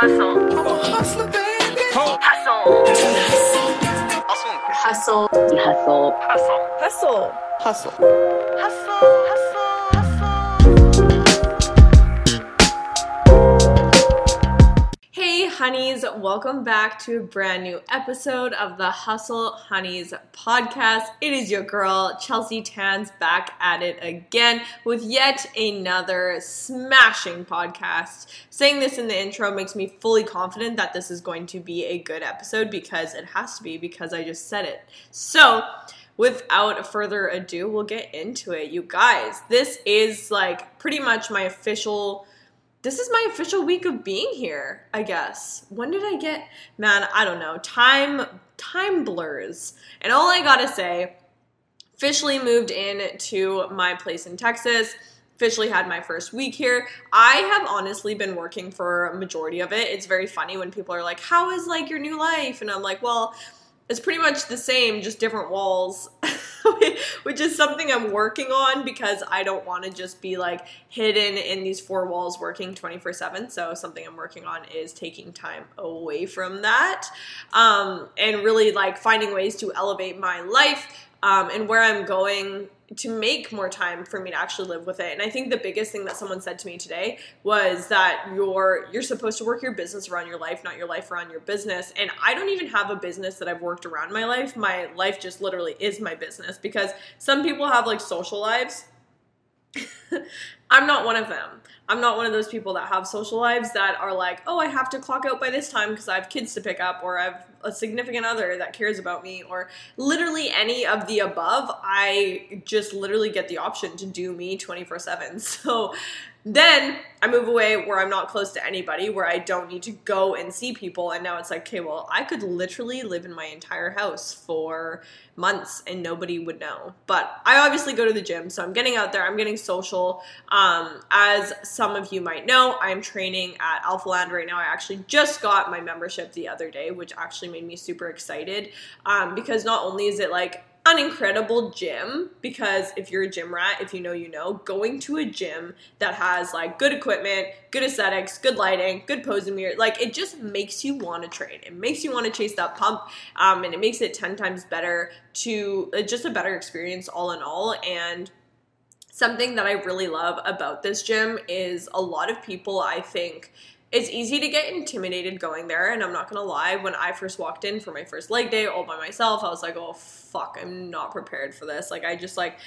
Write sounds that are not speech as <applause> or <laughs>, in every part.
Hustle. I'm a hustler, baby. Hustle. Hustle. Hustle. Hustle. Hustle. Hustle. Hustle. Hustle. Hey, honeys, welcome back to a brand new episode of the Hustle Honeys podcast. It is your girl, Chelsea Tans, back at it again with yet another smashing podcast. Saying this in the intro makes me fully confident that this is going to be a good episode because it has to be because I just said it. So, without further ado, we'll get into it. You guys, this is like pretty much my official this is my official week of being here, I guess. When did I get man, I don't know. Time time blurs. And all I got to say, officially moved in to my place in Texas. Officially had my first week here. I have honestly been working for a majority of it. It's very funny when people are like, "How is like your new life?" And I'm like, "Well, it's pretty much the same, just different walls." <laughs> Which is something I'm working on because I don't want to just be like hidden in these four walls working 24 7. So, something I'm working on is taking time away from that um, and really like finding ways to elevate my life um, and where I'm going to make more time for me to actually live with it. And I think the biggest thing that someone said to me today was that you're you're supposed to work your business around your life, not your life around your business. And I don't even have a business that I've worked around my life. My life just literally is my business because some people have like social lives. <laughs> I'm not one of them. I'm not one of those people that have social lives that are like, oh, I have to clock out by this time because I have kids to pick up, or I have a significant other that cares about me, or literally any of the above. I just literally get the option to do me 24 7. <laughs> So then I move away where I'm not close to anybody, where I don't need to go and see people. And now it's like, okay, well, I could literally live in my entire house for months and nobody would know. But I obviously go to the gym, so I'm getting out there, I'm getting social. Um, as some of you might know, I'm training at Alphaland right now. I actually just got my membership the other day, which actually made me super excited um, because not only is it like an incredible gym because if you're a gym rat, if you know, you know, going to a gym that has like good equipment, good aesthetics, good lighting, good posing mirror, like it just makes you want to train. It makes you want to chase that pump, um, and it makes it ten times better to uh, just a better experience all in all. And something that I really love about this gym is a lot of people I think it's easy to get intimidated going there and i'm not gonna lie when i first walked in for my first leg day all by myself i was like oh fuck i'm not prepared for this. Like i just like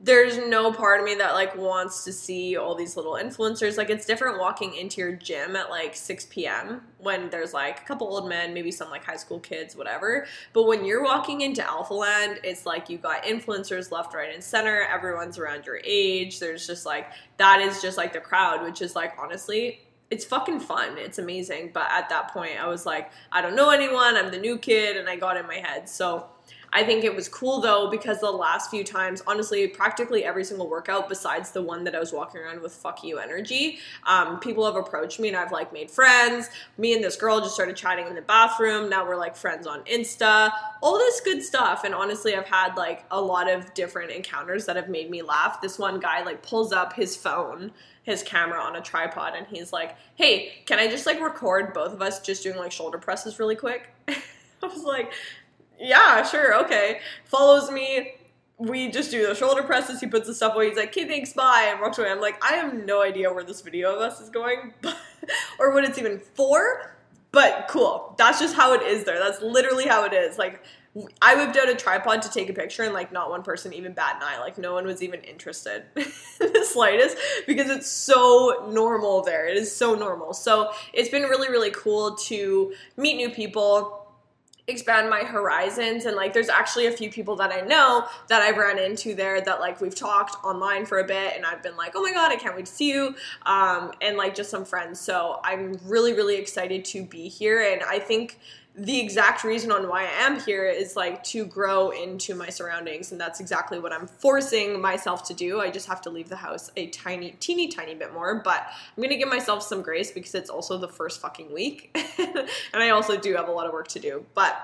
there's no part of me that like wants to see all these little influencers. Like it's different walking into your gym at like 6 p.m when there's like a couple old men maybe some like high school kids whatever. But when you're walking into Alphaland it's like you got influencers left right and center. Everyone's around your age. There's just like that is just like the crowd which is like honestly it's fucking fun. It's amazing. But at that point, I was like, I don't know anyone. I'm the new kid. And I got in my head. So I think it was cool though, because the last few times, honestly, practically every single workout besides the one that I was walking around with fuck you energy, um, people have approached me and I've like made friends. Me and this girl just started chatting in the bathroom. Now we're like friends on Insta, all this good stuff. And honestly, I've had like a lot of different encounters that have made me laugh. This one guy like pulls up his phone his camera on a tripod and he's like, "Hey, can I just like record both of us just doing like shoulder presses really quick?" <laughs> I was like, "Yeah, sure, okay." Follows me. We just do the shoulder presses. He puts the stuff away. He's like, "Okay, thanks, bye," and walks away. I'm like, I have no idea where this video of us is going, <laughs> or what it's even for. But cool. That's just how it is there. That's literally how it is. Like I whipped out a tripod to take a picture, and like not one person even bat an eye. Like no one was even interested <laughs> in the slightest because it's so normal there. It is so normal. So it's been really, really cool to meet new people expand my horizons and like there's actually a few people that I know that I've ran into there that like we've talked online for a bit and I've been like oh my god I can't wait to see you um, and like just some friends. So I'm really really excited to be here and I think the exact reason on why I am here is like to grow into my surroundings, and that's exactly what I'm forcing myself to do. I just have to leave the house a tiny, teeny, tiny bit more, but I'm gonna give myself some grace because it's also the first fucking week, <laughs> and I also do have a lot of work to do. But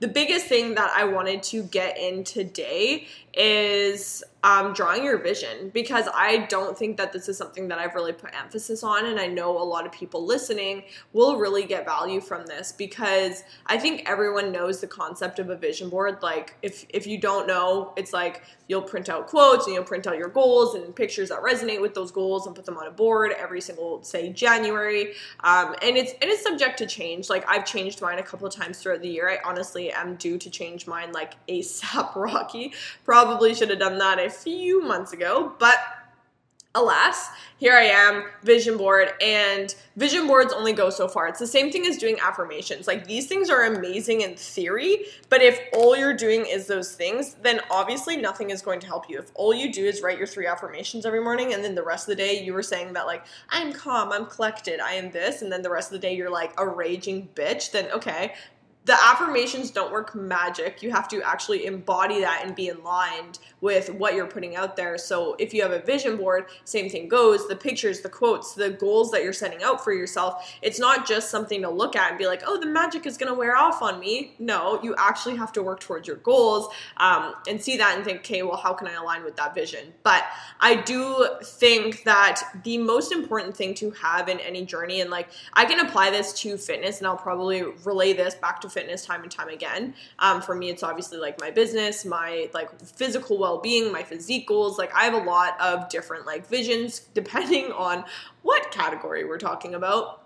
the biggest thing that I wanted to get in today is um, drawing your vision because I don't think that this is something that I've really put emphasis on. And I know a lot of people listening will really get value from this because I think everyone knows the concept of a vision board. Like, if, if you don't know, it's like you'll print out quotes and you'll print out your goals and pictures that resonate with those goals and put them on a board every single, say, January. Um, and it's and it's subject to change. Like, I've changed mine a couple of times throughout the year. I honestly am due to change mine like ASAP <laughs> Rocky. Probably should have done that a few months ago, but alas, here I am, vision board, and vision boards only go so far. It's the same thing as doing affirmations. Like these things are amazing in theory, but if all you're doing is those things, then obviously nothing is going to help you. If all you do is write your three affirmations every morning, and then the rest of the day you were saying that, like, I'm calm, I'm collected, I am this, and then the rest of the day you're like a raging bitch, then okay, the affirmations don't work magic. You have to actually embody that and be in line with what you're putting out there. So if you have a vision board, same thing goes. The pictures, the quotes, the goals that you're setting out for yourself, it's not just something to look at and be like, oh, the magic is going to wear off on me. No, you actually have to work towards your goals um, and see that and think, okay, well, how can I align with that vision? But I do think that the most important thing to have in any journey, and like I can apply this to fitness, and I'll probably relay this back to fitness time and time again. Um, for me, it's obviously like my business, my like physical well being, my physique goals. Like I have a lot of different like visions <laughs> depending on what category we're talking about.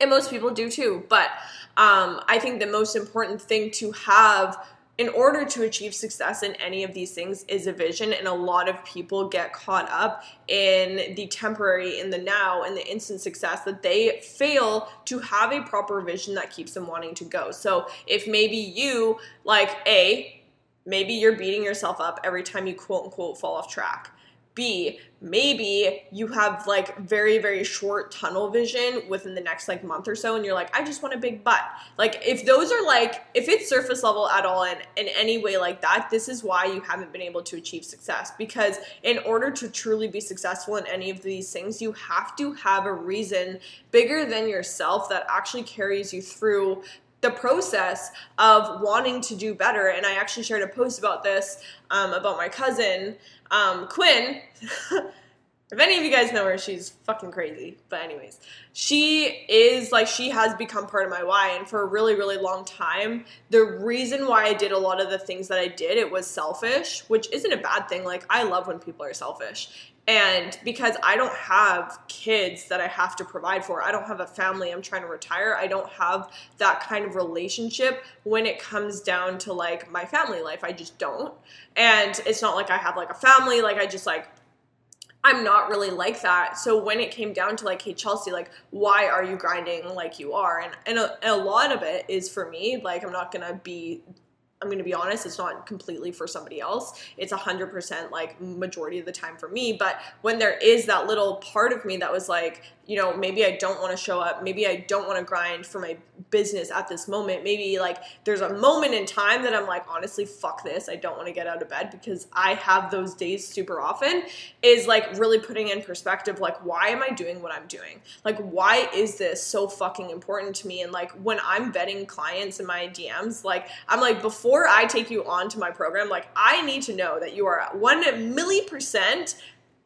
And most people do too. But um, I think the most important thing to have in order to achieve success in any of these things is a vision and a lot of people get caught up in the temporary in the now in the instant success that they fail to have a proper vision that keeps them wanting to go. So if maybe you like a maybe you're beating yourself up every time you quote unquote fall off track B, maybe you have like very, very short tunnel vision within the next like month or so, and you're like, I just want a big butt. Like, if those are like, if it's surface level at all in, in any way like that, this is why you haven't been able to achieve success. Because in order to truly be successful in any of these things, you have to have a reason bigger than yourself that actually carries you through the process of wanting to do better. And I actually shared a post about this um, about my cousin um, Quinn, <laughs> if any of you guys know her, she's fucking crazy. But anyways, she is like she has become part of my why, and for a really really long time, the reason why I did a lot of the things that I did, it was selfish, which isn't a bad thing. Like I love when people are selfish. And because I don't have kids that I have to provide for, I don't have a family, I'm trying to retire. I don't have that kind of relationship when it comes down to like my family life. I just don't. And it's not like I have like a family, like I just like I'm not really like that. So when it came down to like, hey Chelsea, like why are you grinding like you are? And and a, and a lot of it is for me. Like I'm not gonna be I'm going to be honest, it's not completely for somebody else. It's 100% like majority of the time for me. But when there is that little part of me that was like, you know, maybe I don't want to show up. Maybe I don't want to grind for my business at this moment. Maybe like there's a moment in time that I'm like, honestly, fuck this. I don't want to get out of bed because I have those days super often. Is like really putting in perspective, like, why am I doing what I'm doing? Like, why is this so fucking important to me? And like, when I'm vetting clients in my DMs, like, I'm like, before I take you on to my program, like, I need to know that you are one milli percent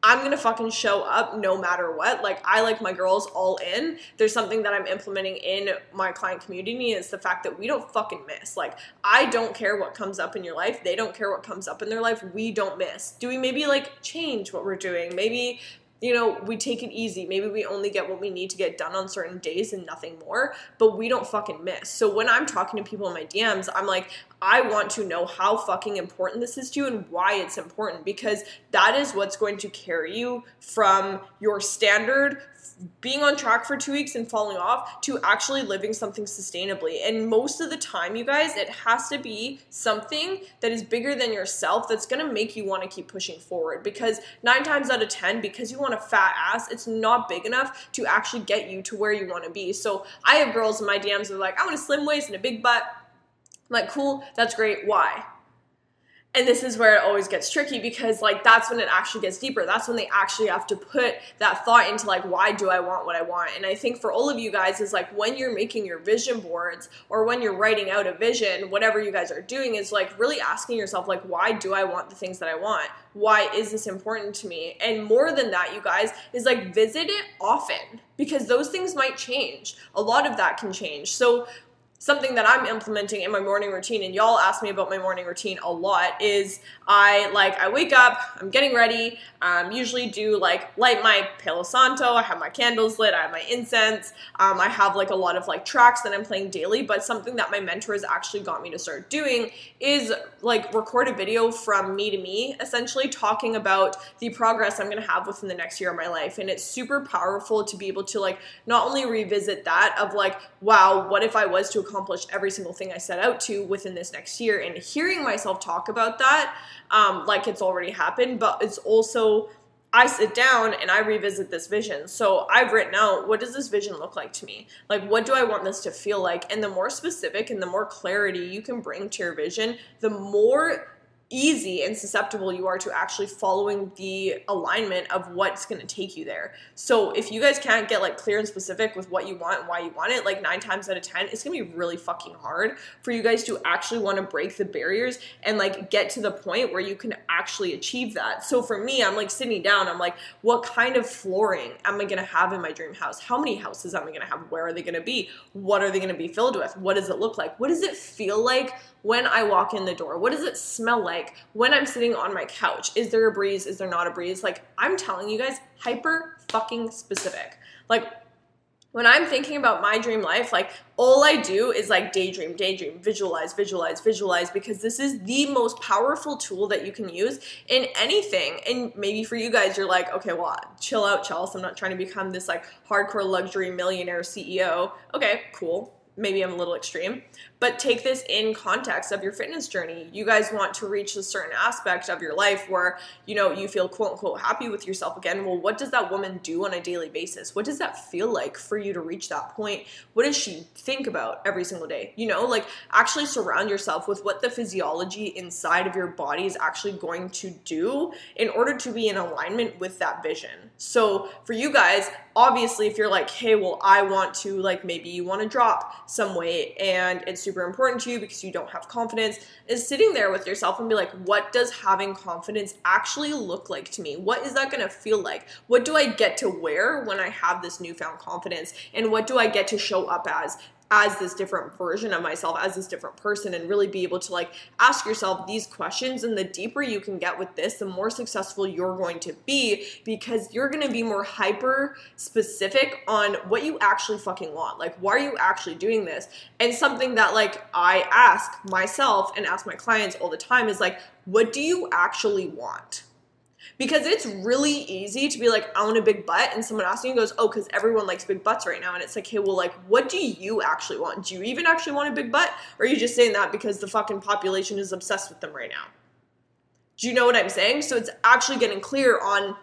I'm gonna fucking show up no matter what. Like I like my girls all in. There's something that I'm implementing in my client community is the fact that we don't fucking miss. Like I don't care what comes up in your life. They don't care what comes up in their life. We don't miss. Do we maybe like change what we're doing? Maybe you know, we take it easy. Maybe we only get what we need to get done on certain days and nothing more, but we don't fucking miss. So when I'm talking to people in my DMs, I'm like, I want to know how fucking important this is to you and why it's important because that is what's going to carry you from your standard being on track for two weeks and falling off to actually living something sustainably. And most of the time, you guys, it has to be something that is bigger than yourself that's gonna make you wanna keep pushing forward. Because nine times out of 10, because you want a fat ass, it's not big enough to actually get you to where you wanna be. So I have girls in my DMs that are like, I want a slim waist and a big butt. I'm like, cool, that's great. Why? And this is where it always gets tricky because like that's when it actually gets deeper. That's when they actually have to put that thought into like why do i want what i want? And i think for all of you guys is like when you're making your vision boards or when you're writing out a vision whatever you guys are doing is like really asking yourself like why do i want the things that i want? Why is this important to me? And more than that you guys is like visit it often because those things might change. A lot of that can change. So something that I'm implementing in my morning routine, and y'all ask me about my morning routine a lot, is I like I wake up, I'm getting ready, um, usually do like light my Palo Santo, I have my candles lit, I have my incense, um, I have like a lot of like tracks that I'm playing daily, but something that my mentor has actually got me to start doing is like record a video from me to me, essentially talking about the progress I'm gonna have within the next year of my life. And it's super powerful to be able to like not only revisit that of like, wow, what if I was to accomplish every single thing I set out to within this next year, and hearing myself talk about that, um, like it's already happened, but it's also I sit down and I revisit this vision. So I've written out what does this vision look like to me? Like, what do I want this to feel like? And the more specific and the more clarity you can bring to your vision, the more easy and susceptible you are to actually following the alignment of what's going to take you there. So if you guys can't get like clear and specific with what you want and why you want it, like 9 times out of 10, it's going to be really fucking hard for you guys to actually want to break the barriers and like get to the point where you can actually achieve that. So for me, I'm like sitting down, I'm like what kind of flooring am I going to have in my dream house? How many houses am I going to have? Where are they going to be? What are they going to be filled with? What does it look like? What does it feel like when I walk in the door? What does it smell like when I'm sitting on my couch? Is there a breeze? Is there not a breeze? Like, I'm telling you guys, hyper fucking specific. Like, when I'm thinking about my dream life, like all I do is like daydream, daydream, visualize, visualize, visualize, because this is the most powerful tool that you can use in anything. And maybe for you guys, you're like, okay, well, chill out, Chelsea. I'm not trying to become this like hardcore luxury millionaire CEO. Okay, cool maybe I'm a little extreme, but take this in context of your fitness journey. You guys want to reach a certain aspect of your life where, you know, you feel quote unquote happy with yourself again. Well, what does that woman do on a daily basis? What does that feel like for you to reach that point? What does she think about every single day? You know, like actually surround yourself with what the physiology inside of your body is actually going to do in order to be in alignment with that vision. So for you guys, obviously if you're like hey well i want to like maybe you want to drop some weight and it's super important to you because you don't have confidence is sitting there with yourself and be like what does having confidence actually look like to me? What is that going to feel like? What do i get to wear when i have this newfound confidence? And what do i get to show up as as this different version of myself, as this different person, and really be able to like ask yourself these questions. And the deeper you can get with this, the more successful you're going to be because you're going to be more hyper specific on what you actually fucking want. Like, why are you actually doing this? And something that like I ask myself and ask my clients all the time is like, what do you actually want? Because it's really easy to be like, I want a big butt, and someone asks you and goes, Oh, because everyone likes big butts right now. And it's like, hey, well, like, what do you actually want? Do you even actually want a big butt? Or are you just saying that because the fucking population is obsessed with them right now? Do you know what I'm saying? So it's actually getting clear on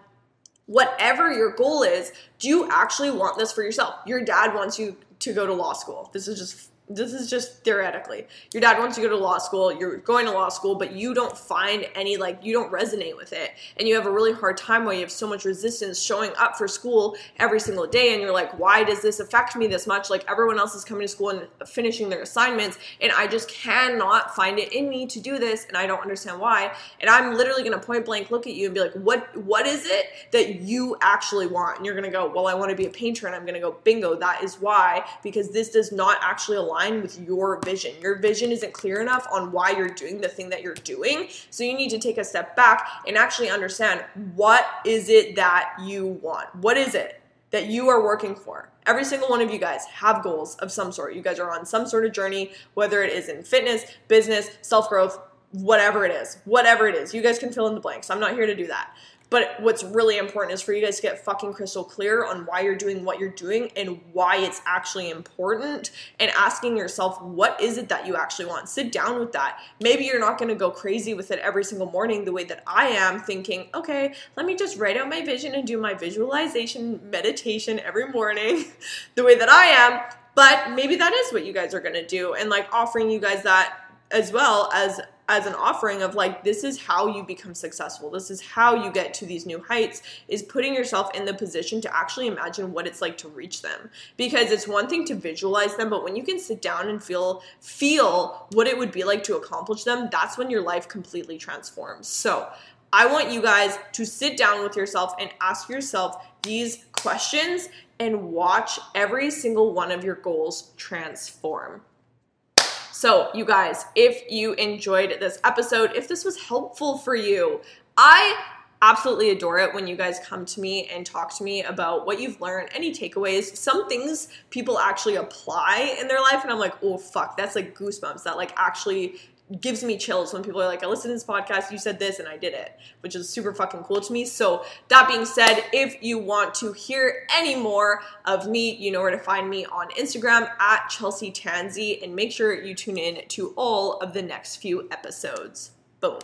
whatever your goal is. Do you actually want this for yourself? Your dad wants you to go to law school. This is just this is just theoretically. Your dad wants you to go to law school, you're going to law school, but you don't find any, like, you don't resonate with it. And you have a really hard time where you have so much resistance showing up for school every single day. And you're like, why does this affect me this much? Like, everyone else is coming to school and finishing their assignments, and I just cannot find it in me to do this, and I don't understand why. And I'm literally gonna point blank look at you and be like, what, what is it that you actually want? And you're gonna go, well, I wanna be a painter. And I'm gonna go, bingo, that is why, because this does not actually align align with your vision. Your vision isn't clear enough on why you're doing the thing that you're doing. So you need to take a step back and actually understand what is it that you want? What is it that you are working for? Every single one of you guys have goals of some sort. You guys are on some sort of journey, whether it is in fitness, business, self growth, whatever it is, whatever it is. You guys can fill in the blanks. I'm not here to do that. But what's really important is for you guys to get fucking crystal clear on why you're doing what you're doing and why it's actually important and asking yourself, what is it that you actually want? Sit down with that. Maybe you're not gonna go crazy with it every single morning the way that I am, thinking, okay, let me just write out my vision and do my visualization meditation every morning <laughs> the way that I am. But maybe that is what you guys are gonna do and like offering you guys that as well as as an offering of like this is how you become successful. This is how you get to these new heights is putting yourself in the position to actually imagine what it's like to reach them. Because it's one thing to visualize them but when you can sit down and feel feel what it would be like to accomplish them that's when your life completely transforms. So I want you guys to sit down with yourself and ask yourself these questions and watch every single one of your goals transform. So, you guys, if you enjoyed this episode, if this was helpful for you, I absolutely adore it when you guys come to me and talk to me about what you've learned, any takeaways. Some things people actually apply in their life, and I'm like, oh, fuck, that's like goosebumps. That like actually gives me chills when people are like, I listened to this podcast, you said this, and I did it, which is super fucking cool to me. So, that being said, if you want to hear any more of me, you know where to find me on Instagram at Chelsea Tansey, and make sure you tune in to all of the next few episodes. Boom.